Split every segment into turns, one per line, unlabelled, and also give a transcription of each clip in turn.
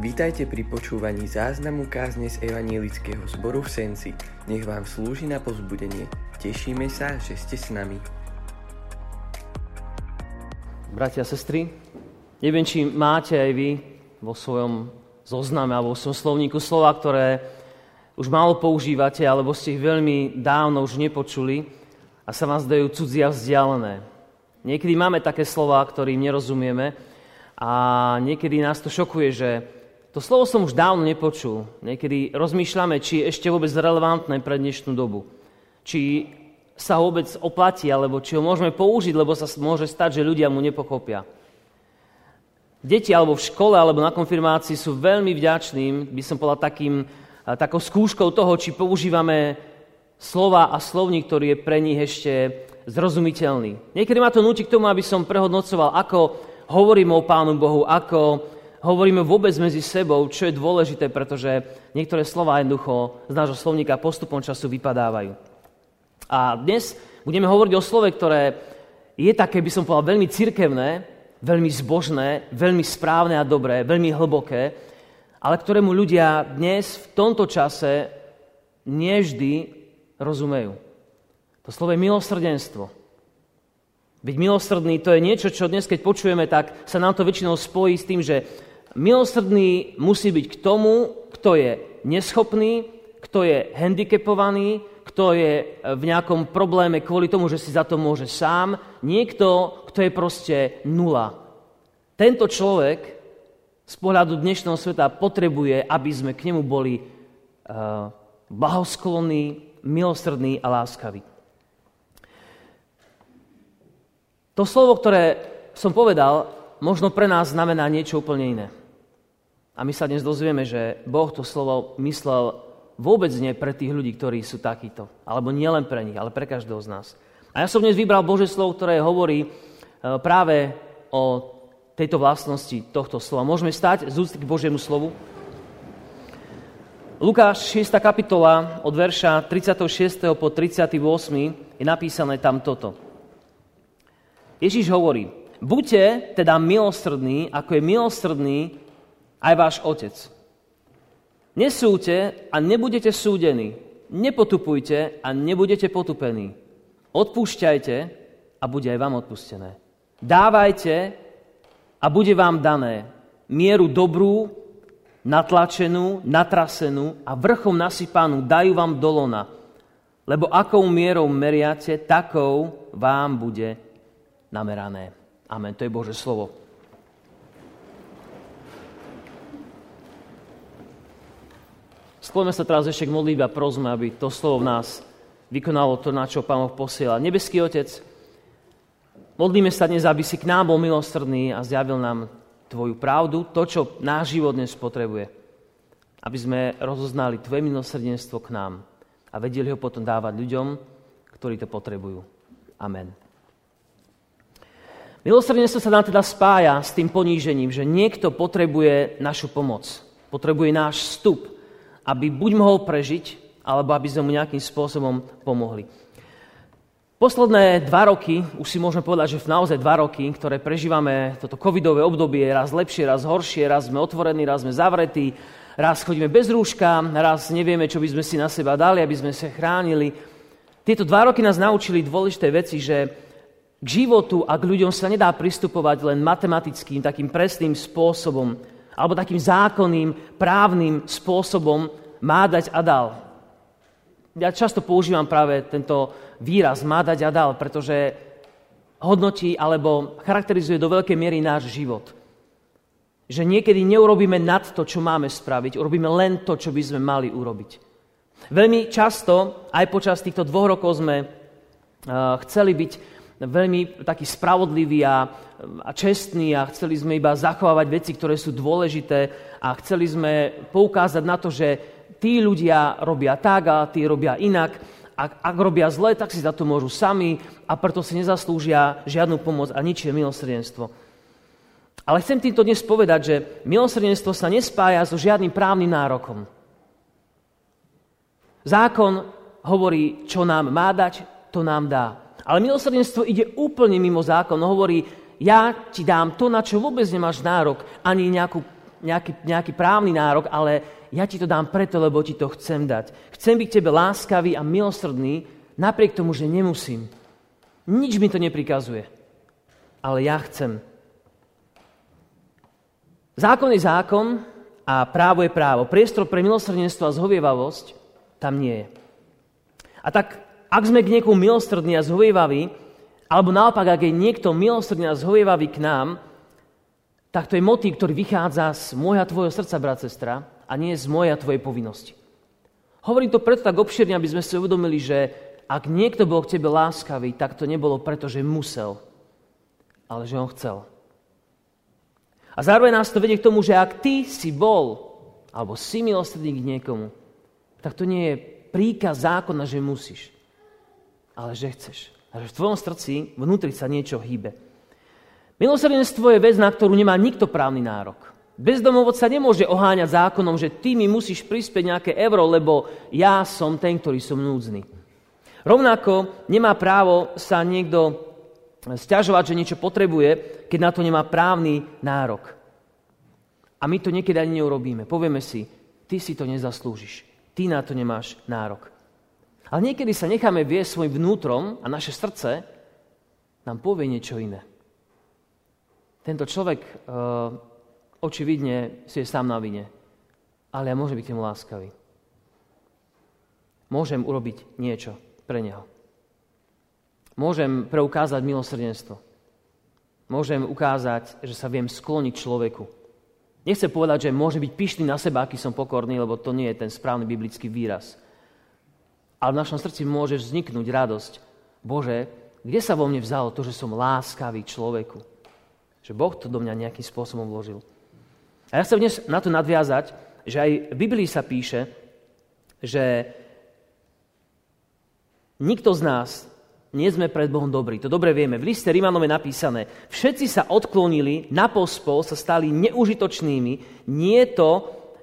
Vítajte pri počúvaní záznamu kázne z Evanielického zboru v Senci. Nech vám slúži na pozbudenie. Tešíme sa, že ste s nami.
Bratia a sestry, neviem, či máte aj vy vo svojom zozname alebo vo svojom slovníku slova, ktoré už málo používate, alebo ste ich veľmi dávno už nepočuli a sa vás dajú cudzia vzdialené. Niekedy máme také slova, ktorým nerozumieme a niekedy nás to šokuje, že to slovo som už dávno nepočul. Niekedy rozmýšľame, či je ešte vôbec relevantné pre dnešnú dobu. Či sa vôbec oplatí, alebo či ho môžeme použiť, lebo sa môže stať, že ľudia mu nepochopia. Deti alebo v škole, alebo na konfirmácii sú veľmi vďačným, by som povedal takým, takou skúškou toho, či používame slova a slovník, ktorý je pre nich ešte zrozumiteľný. Niekedy ma to nutí k tomu, aby som prehodnocoval, ako hovorím o Pánu Bohu, ako hovoríme vôbec medzi sebou, čo je dôležité, pretože niektoré slova jednoducho z nášho slovníka postupom času vypadávajú. A dnes budeme hovoriť o slove, ktoré je také, by som povedal, veľmi cirkevné, veľmi zbožné, veľmi správne a dobré, veľmi hlboké, ale ktorému ľudia dnes v tomto čase nevždy rozumejú. To slovo je milosrdenstvo. Byť milosrdný to je niečo, čo dnes, keď počujeme, tak sa nám to väčšinou spojí s tým, že Milosrdný musí byť k tomu, kto je neschopný, kto je handicapovaný, kto je v nejakom probléme kvôli tomu, že si za to môže sám. Niekto, kto je proste nula. Tento človek z pohľadu dnešného sveta potrebuje, aby sme k nemu boli uh, blahosklonní, milosrdní a láskaví. To slovo, ktoré som povedal, možno pre nás znamená niečo úplne iné. A my sa dnes dozvieme, že Boh to slovo myslel vôbec nie pre tých ľudí, ktorí sú takíto. Alebo nielen pre nich, ale pre každého z nás. A ja som dnes vybral Bože slovo, ktoré hovorí e, práve o tejto vlastnosti tohto slova. Môžeme stať z úcty k Božiemu slovu? Lukáš 6. kapitola od verša 36. po 38. je napísané tam toto. Ježíš hovorí, buďte teda milostrdní, ako je milostrdný aj váš otec. Nesúďte a nebudete súdení. Nepotupujte a nebudete potupení. Odpúšťajte a bude aj vám odpustené. Dávajte a bude vám dané mieru dobrú, natlačenú, natrasenú a vrchom nasypanú dajú vám dolona. Lebo akou mierou meriate, takou vám bude namerané. Amen. To je Bože slovo. Skloňme sa teraz ešte k modlitbe a prosme, aby to slovo v nás vykonalo to, na čo Pán Boh posiela. Nebeský Otec, modlíme sa dnes, aby si k nám bol milostrdný a zjavil nám Tvoju pravdu, to, čo náš život dnes potrebuje. Aby sme rozoznali Tvoje milosrdenstvo k nám a vedeli ho potom dávať ľuďom, ktorí to potrebujú. Amen. Milosrdenstvo sa nám teda spája s tým ponížením, že niekto potrebuje našu pomoc, potrebuje náš vstup, aby buď mohol prežiť, alebo aby sme mu nejakým spôsobom pomohli. Posledné dva roky, už si môžeme povedať, že v naozaj dva roky, ktoré prežívame toto covidové obdobie, raz lepšie, raz horšie, raz sme otvorení, raz sme zavretí, raz chodíme bez rúška, raz nevieme, čo by sme si na seba dali, aby sme sa chránili. Tieto dva roky nás naučili dôležité veci, že k životu a k ľuďom sa nedá pristupovať len matematickým, takým presným spôsobom, alebo takým zákonným, právnym spôsobom má dať a dal. Ja často používam práve tento výraz má dať a dal, pretože hodnotí alebo charakterizuje do veľkej miery náš život. Že niekedy neurobíme nad to, čo máme spraviť, urobíme len to, čo by sme mali urobiť. Veľmi často, aj počas týchto dvoch rokov sme uh, chceli byť veľmi taký spravodlivý a, a čestný a chceli sme iba zachovávať veci, ktoré sú dôležité a chceli sme poukázať na to, že tí ľudia robia tak a tí robia inak. Ak, ak robia zle, tak si za to môžu sami a preto si nezaslúžia žiadnu pomoc a ničie milosrdenstvo. Ale chcem týmto dnes povedať, že milosrdenstvo sa nespája so žiadnym právnym nárokom. Zákon hovorí, čo nám má dať, to nám dá. Ale milosrdenstvo ide úplne mimo zákon. Hovorí, ja ti dám to, na čo vôbec nemáš nárok, ani nejakú nejaký, nejaký právny nárok, ale ja ti to dám preto, lebo ti to chcem dať. Chcem byť k tebe láskavý a milosrdný, napriek tomu, že nemusím. Nič mi to neprikazuje. Ale ja chcem. Zákon je zákon a právo je právo. Priestor pre milosrdenstvo a zhovievavosť tam nie je. A tak, ak sme k niekomu milostrdní a zhovievaví, alebo naopak, ak je niekto milostrdný a zhovievavý k nám, tak to je motív, ktorý vychádza z môjho tvojho srdca, brat, sestra, a nie z mojej a tvojej povinnosti. Hovorím to preto tak obširne, aby sme si uvedomili, že ak niekto bol k tebe láskavý, tak to nebolo preto, že musel, ale že on chcel. A zároveň nás to vedie k tomu, že ak ty si bol, alebo si milostredný k niekomu, tak to nie je príkaz zákona, že musíš, ale že chceš. A že v tvojom srdci vnútri sa niečo hýbe. Milosrdenstvo je vec, na ktorú nemá nikto právny nárok. Bezdomovod sa nemôže oháňať zákonom, že ty mi musíš prispieť nejaké euro, lebo ja som ten, ktorý som núdzny. Rovnako nemá právo sa niekto stiažovať, že niečo potrebuje, keď na to nemá právny nárok. A my to niekedy ani neurobíme. Povieme si, ty si to nezaslúžiš. Ty na to nemáš nárok. Ale niekedy sa necháme viesť svojim vnútrom a naše srdce nám povie niečo iné. Tento človek uh, očividne si je sám na vine, ale ja môžem byť tým láskavý. Môžem urobiť niečo pre neho. Môžem preukázať milosrdenstvo. Môžem ukázať, že sa viem skloniť človeku. Nechcem povedať, že môže byť pyšný na seba, aký som pokorný, lebo to nie je ten správny biblický výraz. Ale v našom srdci môže vzniknúť radosť. Bože, kde sa vo mne vzalo to, že som láskavý človeku? Že Boh to do mňa nejakým spôsobom vložil. A ja chcem dnes na to nadviazať, že aj v Biblii sa píše, že nikto z nás nie sme pred Bohom dobrí. To dobre vieme. V liste Rímanom je napísané, všetci sa odklonili, na pospol sa stali neužitočnými, nie je to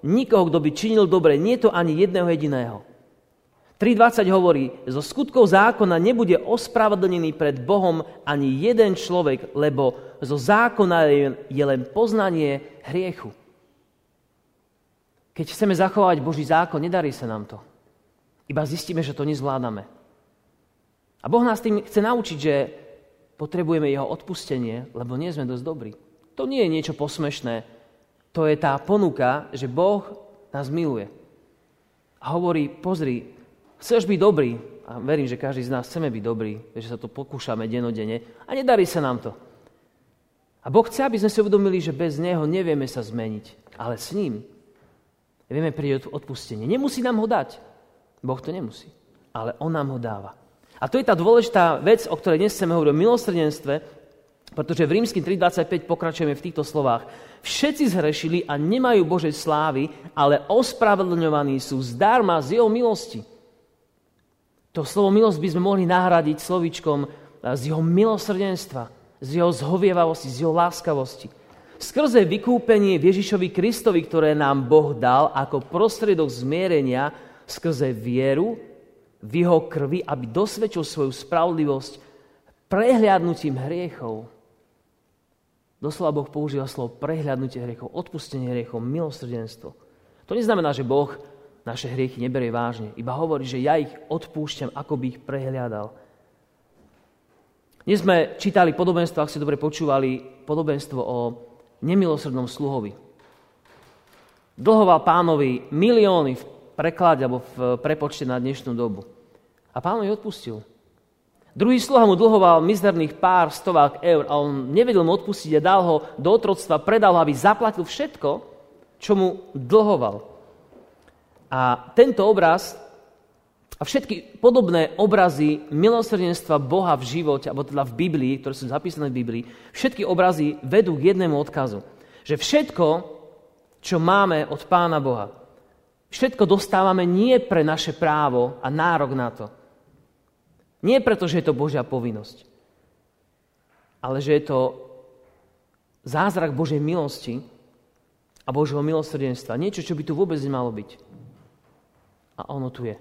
nikoho, kto by činil dobre, nie to ani jedného jediného. 3.20 hovorí, zo skutkov zákona nebude ospravedlnený pred Bohom ani jeden človek, lebo zo zákona je len poznanie hriechu. Keď chceme zachovať Boží zákon, nedarí sa nám to. Iba zistíme, že to nezvládame. A Boh nás tým chce naučiť, že potrebujeme jeho odpustenie, lebo nie sme dosť dobrí. To nie je niečo posmešné. To je tá ponuka, že Boh nás miluje. A hovorí, pozri, Chceš byť dobrý, a verím, že každý z nás chceme byť dobrý, že sa to pokúšame denodene a nedarí sa nám to. A Boh chce, aby sme si uvedomili, že bez Neho nevieme sa zmeniť, ale s ním vieme prísť odpustenie. Nemusí nám ho dať. Boh to nemusí, ale On nám ho dáva. A to je tá dôležitá vec, o ktorej dnes chceme hovoriť o milosrdenstve, pretože v rímským 3.25 pokračujeme v týchto slovách. Všetci zhrešili a nemajú Božej slávy, ale ospravedlňovaní sú zdarma z Jeho milosti. To slovo milosť by sme mohli nahradiť slovičkom eh, z jeho milosrdenstva, z jeho zhovievavosti, z jeho láskavosti. Skrze vykúpenie Ježišovi Kristovi, ktoré nám Boh dal ako prostriedok zmierenia skrze vieru v jeho krvi, aby dosvedčil svoju spravodlivosť prehliadnutím hriechov. Doslova Boh používa slovo prehľadnutie hriechov, odpustenie hriechov, milosrdenstvo. To neznamená, že Boh naše hriechy neberie vážne. Iba hovorí, že ja ich odpúšťam, ako by ich prehliadal. Dnes sme čítali podobenstvo, ak ste dobre počúvali, podobenstvo o nemilosrdnom sluhovi. Dlhoval pánovi milióny v preklade alebo v prepočte na dnešnú dobu. A pánovi odpustil. Druhý sluha mu dlhoval mizerných pár stovák eur a on nevedel mu odpustiť a dal ho do otroctva, predal ho, aby zaplatil všetko, čo mu dlhoval. A tento obraz a všetky podobné obrazy milosrdenstva Boha v živote, alebo teda v Biblii, ktoré sú zapísané v Biblii, všetky obrazy vedú k jednému odkazu. Že všetko, čo máme od Pána Boha, všetko dostávame nie pre naše právo a nárok na to. Nie preto, že je to Božia povinnosť, ale že je to zázrak Božej milosti a Božieho milosrdenstva. Niečo, čo by tu vôbec nemalo byť. A ono tu je.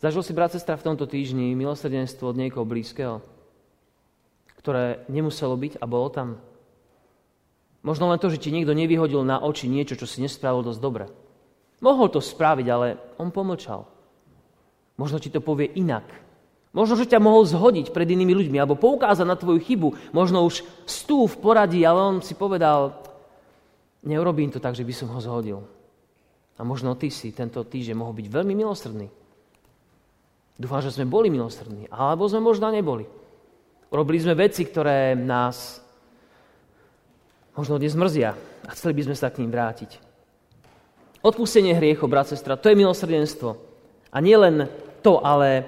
Zažil si, brat, sestra, v tomto týždni milosrdenstvo od niekoho blízkeho, ktoré nemuselo byť a bolo tam? Možno len to, že ti niekto nevyhodil na oči niečo, čo si nespravil dosť dobre. Mohol to spraviť, ale on pomlčal. Možno ti to povie inak. Možno, že ťa mohol zhodiť pred inými ľuďmi alebo poukázať na tvoju chybu. Možno už stú v poradí, ale on si povedal, neurobím to tak, že by som ho zhodil. A možno ty si tento týždeň mohol byť veľmi milosrdný. Dúfam, že sme boli milosrdní, alebo sme možno neboli. Robili sme veci, ktoré nás možno dnes mrzia a chceli by sme sa k ním vrátiť. Odpustenie hriechov, brat, sestra, to je milosrdenstvo. A nie len to, ale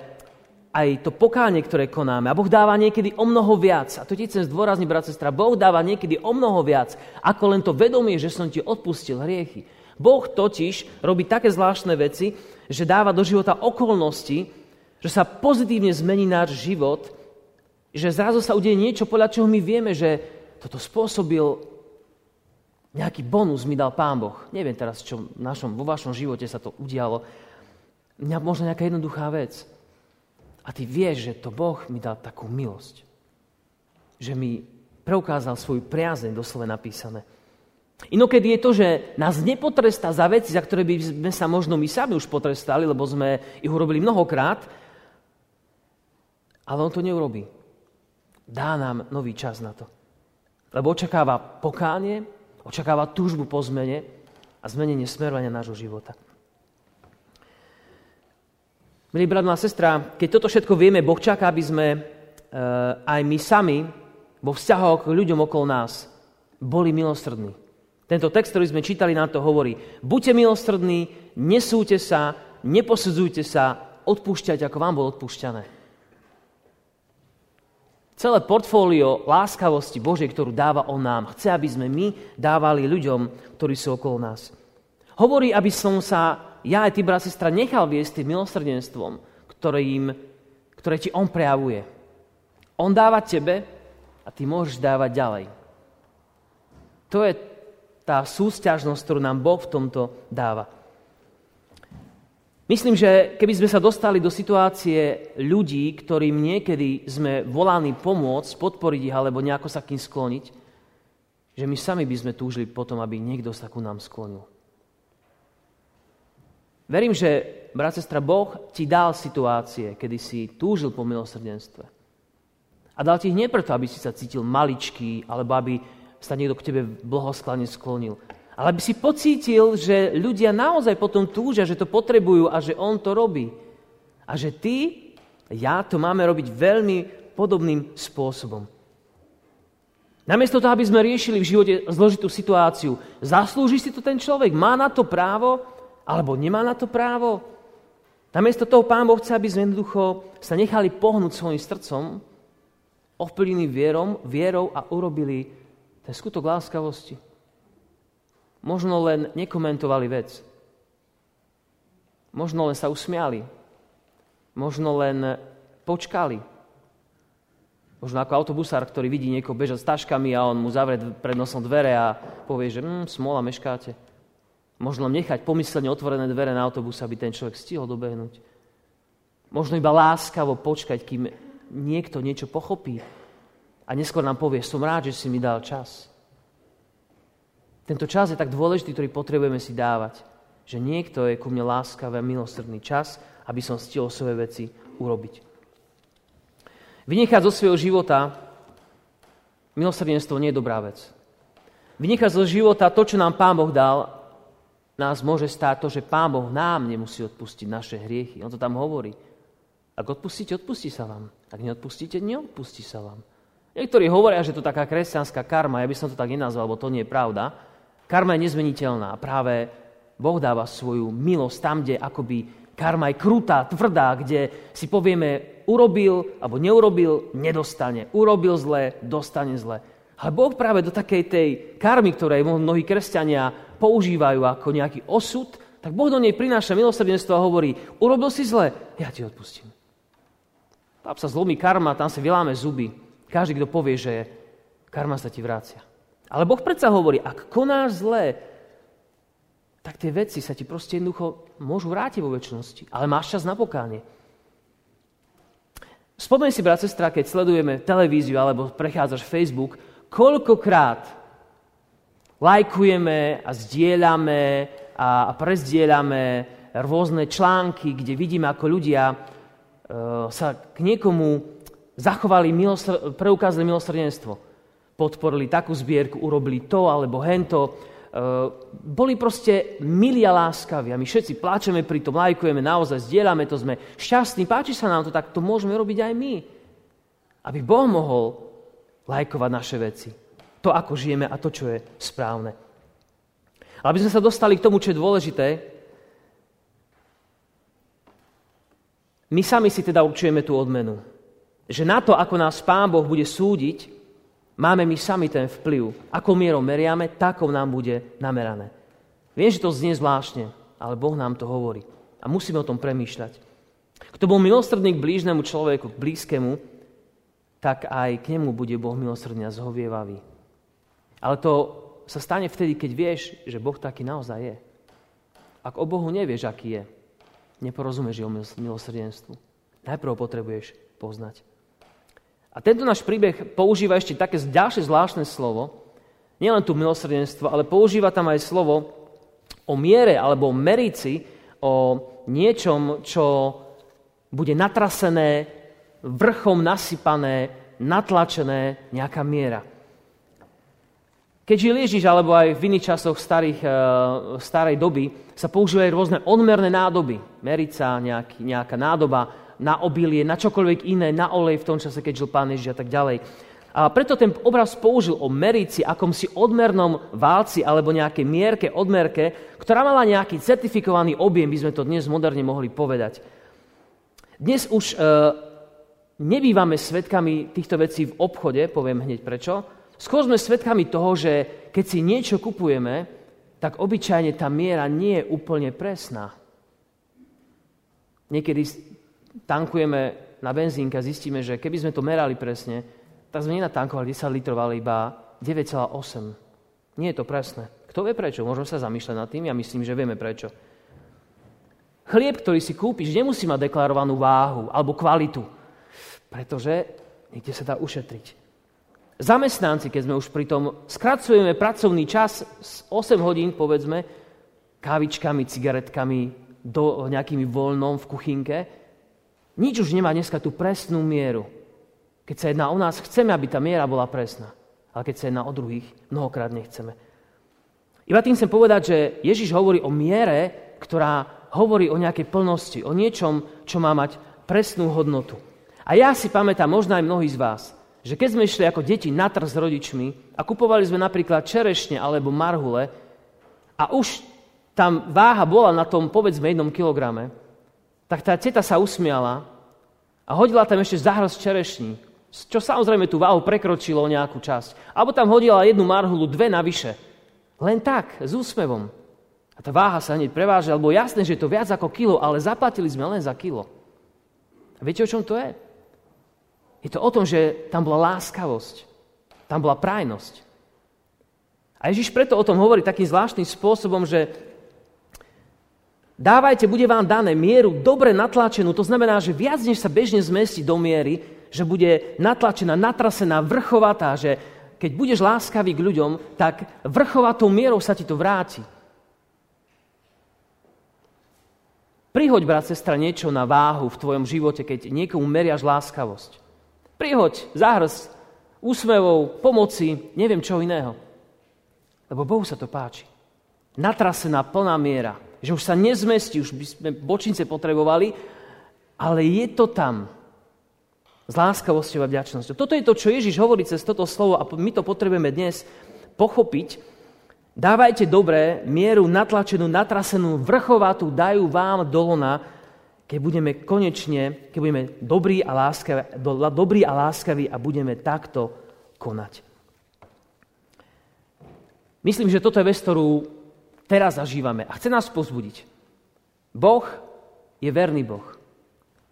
aj to pokánie, ktoré konáme. A Boh dáva niekedy o mnoho viac. A to ti chcem zdôrazniť, brat, sestra. Boh dáva niekedy o mnoho viac, ako len to vedomie, že som ti odpustil hriechy. Boh totiž robí také zvláštne veci, že dáva do života okolnosti, že sa pozitívne zmení náš život, že zrazu sa udeje niečo, podľa čoho my vieme, že toto spôsobil nejaký bonus mi dal Pán Boh. Neviem teraz, čo v našom, vo vašom živote sa to udialo. Možno nejaká jednoduchá vec. A ty vieš, že to Boh mi dal takú milosť. Že mi preukázal svoju priazeň, doslove napísané. Inokedy je to, že nás nepotrestá za veci, za ktoré by sme sa možno my sami už potrestali, lebo sme ich urobili mnohokrát, ale on to neurobí. Dá nám nový čas na to. Lebo očakáva pokánie, očakáva túžbu po zmene a zmenenie smerovania nášho života. Milí brat, a sestra, keď toto všetko vieme, Boh čaká, aby sme e, aj my sami vo vzťahoch k ľuďom okolo nás boli milostrdní. Tento text, ktorý sme čítali, nám to hovorí. Buďte milostrdní, nesúďte sa, neposudzujte sa, odpúšťajte, ako vám bolo odpúšťané. Celé portfólio láskavosti Božej, ktorú dáva On nám, chce, aby sme my dávali ľuďom, ktorí sú okolo nás. Hovorí, aby som sa, ja aj ty, brat, sestra, nechal viesť tým milosrdenstvom, ktoré, im, ktoré ti On prejavuje. On dáva tebe a ty môžeš dávať ďalej. To je tá súťažnosť, ktorú nám Boh v tomto dáva. Myslím, že keby sme sa dostali do situácie ľudí, ktorým niekedy sme volaní pomôcť, podporiť ich alebo nejako sa k ním skloniť, že my sami by sme túžili potom, aby niekto sa ku nám sklonil. Verím, že, brat, sestra, Boh ti dal situácie, kedy si túžil po milosrdenstve. A dal ti ich nie preto, aby si sa cítil maličký, alebo aby sa niekto k tebe blahosklane sklonil, ale by si pocítil, že ľudia naozaj potom túžia, že to potrebujú a že on to robí. A že ty, ja to máme robiť veľmi podobným spôsobom. Namiesto toho, aby sme riešili v živote zložitú situáciu, zaslúži si to ten človek, má na to právo, alebo nemá na to právo. Namiesto toho Pán Boh chce, aby sme jednoducho sa nechali pohnúť svojim srdcom, ovplyvnení vierom, vierou a urobili ten skutok láskavosti možno len nekomentovali vec. Možno len sa usmiali. Možno len počkali. Možno ako autobusár, ktorý vidí niekoho bežať s taškami a on mu zavrie pred nosom dvere a povie, že hm, smola, meškáte. Možno nechať pomyslene otvorené dvere na autobus, aby ten človek stihol dobehnúť. Možno iba láskavo počkať, kým niekto niečo pochopí a neskôr nám povie, som rád, že si mi dal čas. Tento čas je tak dôležitý, ktorý potrebujeme si dávať. Že niekto je ku mne láskavý a milosrdný čas, aby som stihol svoje veci urobiť. Vynechať zo svojho života milosrdenstvo nie je dobrá vec. Vynechať zo života to, čo nám Pán Boh dal, nás môže stáť to, že Pán Boh nám nemusí odpustiť naše hriechy. On to tam hovorí. Ak odpustíte, odpustí sa vám. Ak neodpustíte, neodpustí sa vám. Niektorí hovoria, že to taká kresťanská karma, ja by som to tak nenazval, lebo to nie je pravda. Karma je nezmeniteľná. Práve Boh dáva svoju milosť tam, kde akoby karma je krutá, tvrdá, kde si povieme, urobil alebo neurobil, nedostane. Urobil zle, dostane zle. Ale Boh práve do takej tej karmy, ktoré mnohí kresťania používajú ako nejaký osud, tak Boh do nej prináša milosrdenstvo a hovorí, urobil si zle, ja ti odpustím. Tam sa zlomí karma, tam sa vyláme zuby. Každý, kto povie, že karma sa ti vrácia. Ale Boh predsa hovorí, ak konáš zlé, tak tie veci sa ti proste jednoducho môžu vrátiť vo väčšnosti. Ale máš čas na pokánie. Spomeň si, brat, sestra, keď sledujeme televíziu alebo prechádzaš Facebook, koľkokrát lajkujeme a zdieľame a prezdieľame rôzne články, kde vidíme, ako ľudia e, sa k niekomu zachovali, milostr- preukázali milosrdenstvo. Podporili takú zbierku, urobili to alebo hento. E, boli proste milí a láskaví a my všetci pláčeme pri tom, lajkujeme, naozaj zdieľame to, sme šťastní, páči sa nám to, tak to môžeme robiť aj my. Aby Boh mohol lajkovať naše veci. To, ako žijeme a to, čo je správne. Aby sme sa dostali k tomu, čo je dôležité, my sami si teda určujeme tú odmenu. Že na to, ako nás Pán Boh bude súdiť, máme my sami ten vplyv. Ako mierou meriame, takou nám bude namerané. Viem, že to znie zvláštne, ale Boh nám to hovorí. A musíme o tom premýšľať. Kto bol milostredný k blížnemu človeku, k blízkemu, tak aj k nemu bude Boh milosrdný a zhovievavý. Ale to sa stane vtedy, keď vieš, že Boh taký naozaj je. Ak o Bohu nevieš, aký je, neporozumieš jeho milosrdenstvu. Najprv potrebuješ poznať. A tento náš príbeh používa ešte také ďalšie zvláštne slovo, nielen tu milosrdenstvo, ale používa tam aj slovo o miere alebo o merici, o niečom, čo bude natrasené, vrchom nasypané, natlačené nejaká miera. Keď žil Ježiš, alebo aj v iných časoch starých, uh, starej doby, sa používajú rôzne odmerné nádoby. Merica, nejaký, nejaká nádoba na obilie, na čokoľvek iné, na olej v tom čase, keď žil pán Ježiš a tak ďalej. A preto ten obraz použil o merici, akom si odmernom válci alebo nejakej mierke, odmerke, ktorá mala nejaký certifikovaný objem, by sme to dnes moderne mohli povedať. Dnes už e, nebývame svetkami týchto vecí v obchode, poviem hneď prečo, Skôr sme svedkami toho, že keď si niečo kupujeme, tak obyčajne tá miera nie je úplne presná. Niekedy tankujeme na benzínke a zistíme, že keby sme to merali presne, tak sme nenatankovali 10 litrov, ale iba 9,8. Nie je to presné. Kto vie prečo? Môžeme sa zamýšľať nad tým, ja myslím, že vieme prečo. Chlieb, ktorý si kúpiš, nemusí mať deklarovanú váhu alebo kvalitu, pretože niekde sa dá ušetriť. Zamestnanci, keď sme už pri tom, skracujeme pracovný čas z 8 hodín, povedzme, kávičkami, cigaretkami, do, nejakými voľnom v kuchynke. Nič už nemá dneska tú presnú mieru. Keď sa jedná o nás, chceme, aby tá miera bola presná. Ale keď sa jedná o druhých, mnohokrát nechceme. Iba tým chcem povedať, že Ježiš hovorí o miere, ktorá hovorí o nejakej plnosti, o niečom, čo má mať presnú hodnotu. A ja si pamätám, možno aj mnohí z vás, že keď sme išli ako deti na trh s rodičmi a kupovali sme napríklad čerešne alebo marhule a už tam váha bola na tom povedzme jednom kilograme, tak tá teta sa usmiala a hodila tam ešte zahroz čerešní, čo samozrejme tú váhu prekročilo nejakú časť. Alebo tam hodila jednu marhulu, dve navyše. Len tak, s úsmevom. A tá váha sa hneď preváža, lebo jasné, že je to viac ako kilo, ale zaplatili sme len za kilo. A viete, o čom to je? Je to o tom, že tam bola láskavosť. Tam bola prajnosť. A Ježiš preto o tom hovorí takým zvláštnym spôsobom, že dávajte, bude vám dané mieru dobre natlačenú. To znamená, že viac než sa bežne zmestí do miery, že bude natlačená, natrasená, vrchovatá, že keď budeš láskavý k ľuďom, tak vrchovatou mierou sa ti to vráti. Prihoď, brat, sestra, niečo na váhu v tvojom živote, keď niekomu meriaš láskavosť. Prihoď, zahrz, úsmevou, pomoci, neviem čo iného. Lebo Bohu sa to páči. Natrasená plná miera, že už sa nezmestí, už by sme bočnice potrebovali, ale je to tam. S láskavosťou a vďačnosťou. Toto je to, čo Ježiš hovorí cez toto slovo a my to potrebujeme dnes pochopiť. Dávajte dobré, mieru natlačenú, natrasenú, vrchovatú dajú vám dolona, keď budeme konečne, keď budeme dobrí a, láskaví, dobrí a láskaví a budeme takto konať. Myslím, že toto je vec, ktorú teraz zažívame a chce nás pozbudiť. Boh je verný Boh.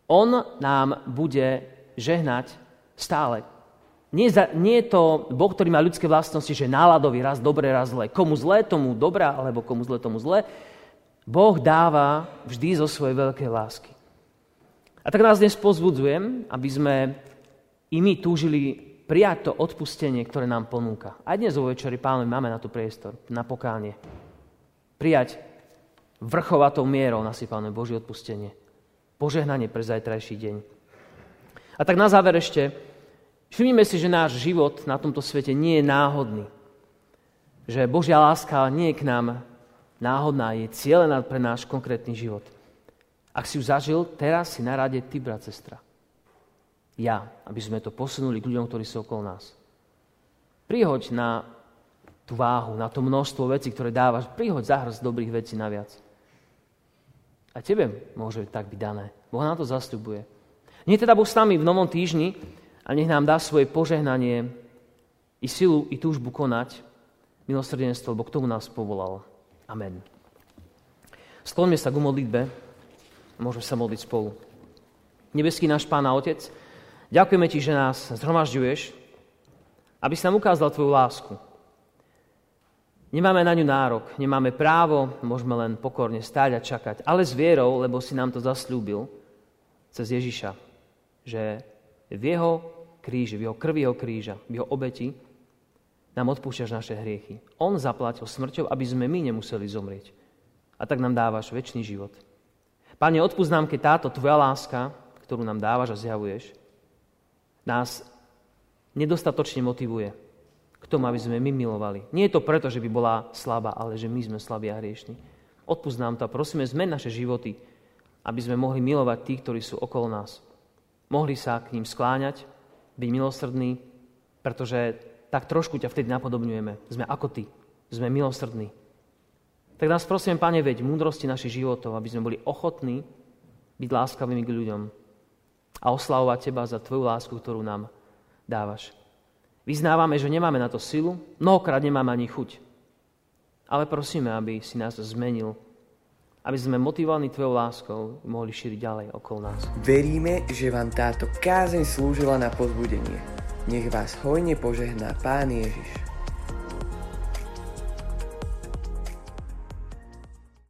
On nám bude žehnať stále. Nie, za, nie je to Boh, ktorý má ľudské vlastnosti, že náladový, raz dobre, raz zle. Komu zle, tomu dobrá, alebo komu zle, tomu zle. Boh dáva vždy zo svojej veľkej lásky. A tak nás dnes pozbudzujem, aby sme i my túžili prijať to odpustenie, ktoré nám ponúka. Aj dnes vo večeri pánovi máme na to priestor, na pokánie. Prijať vrchovatou mierou nasypané Božie odpustenie. Požehnanie pre zajtrajší deň. A tak na záver ešte, všimnime si, že náš život na tomto svete nie je náhodný. Že Božia láska nie je k nám náhodná, je cieľená pre náš konkrétny život. Ak si ju zažil, teraz si na rade ty, brat, sestra ja, aby sme to posunuli k ľuďom, ktorí sú okolo nás. Prihoď na tú váhu, na to množstvo vecí, ktoré dávaš, prihoď zahrz dobrých vecí naviac. A tebe môže tak byť dané. Boh nám to zastupuje. Nie teda Boh s nami v novom týždni a nech nám dá svoje požehnanie i silu, i túžbu konať milosrdenstvo, lebo k tomu nás povolal. Amen. Skloňme sa k modlitbe. Môžeme sa modliť spolu. Nebeský náš Pán a Otec, Ďakujeme Ti, že nás zhromažďuješ, aby si nám ukázal Tvoju lásku. Nemáme na ňu nárok, nemáme právo, môžeme len pokorne stáť a čakať, ale s vierou, lebo si nám to zasľúbil cez Ježiša, že v jeho kríži, v jeho krvi jeho kríža, v jeho obeti nám odpúšťaš naše hriechy. On zaplatil smrťou, aby sme my nemuseli zomrieť. A tak nám dávaš väčší život. Pane, odpúsť nám, keď táto Tvoja láska, ktorú nám dávaš a zjavuješ, nás nedostatočne motivuje k tomu, aby sme my milovali. Nie je to preto, že by bola slabá, ale že my sme slabí a hriešni. Odpust nám to a prosíme, zmen naše životy, aby sme mohli milovať tých, ktorí sú okolo nás. Mohli sa k ním skláňať, byť milosrdní, pretože tak trošku ťa vtedy napodobňujeme. Sme ako ty. Sme milosrdní. Tak nás prosím, Pane, veď múdrosti našich životov, aby sme boli ochotní byť láskavými k ľuďom, a oslavovať Teba za Tvoju lásku, ktorú nám dávaš. Vyznávame, že nemáme na to silu, mnohokrát nemáme ani chuť. Ale prosíme, aby si nás zmenil, aby sme motivovaní Tvojou láskou mohli šíriť ďalej okolo nás.
Veríme, že vám táto kázeň slúžila na pozbudenie. Nech vás hojne požehná Pán Ježiš.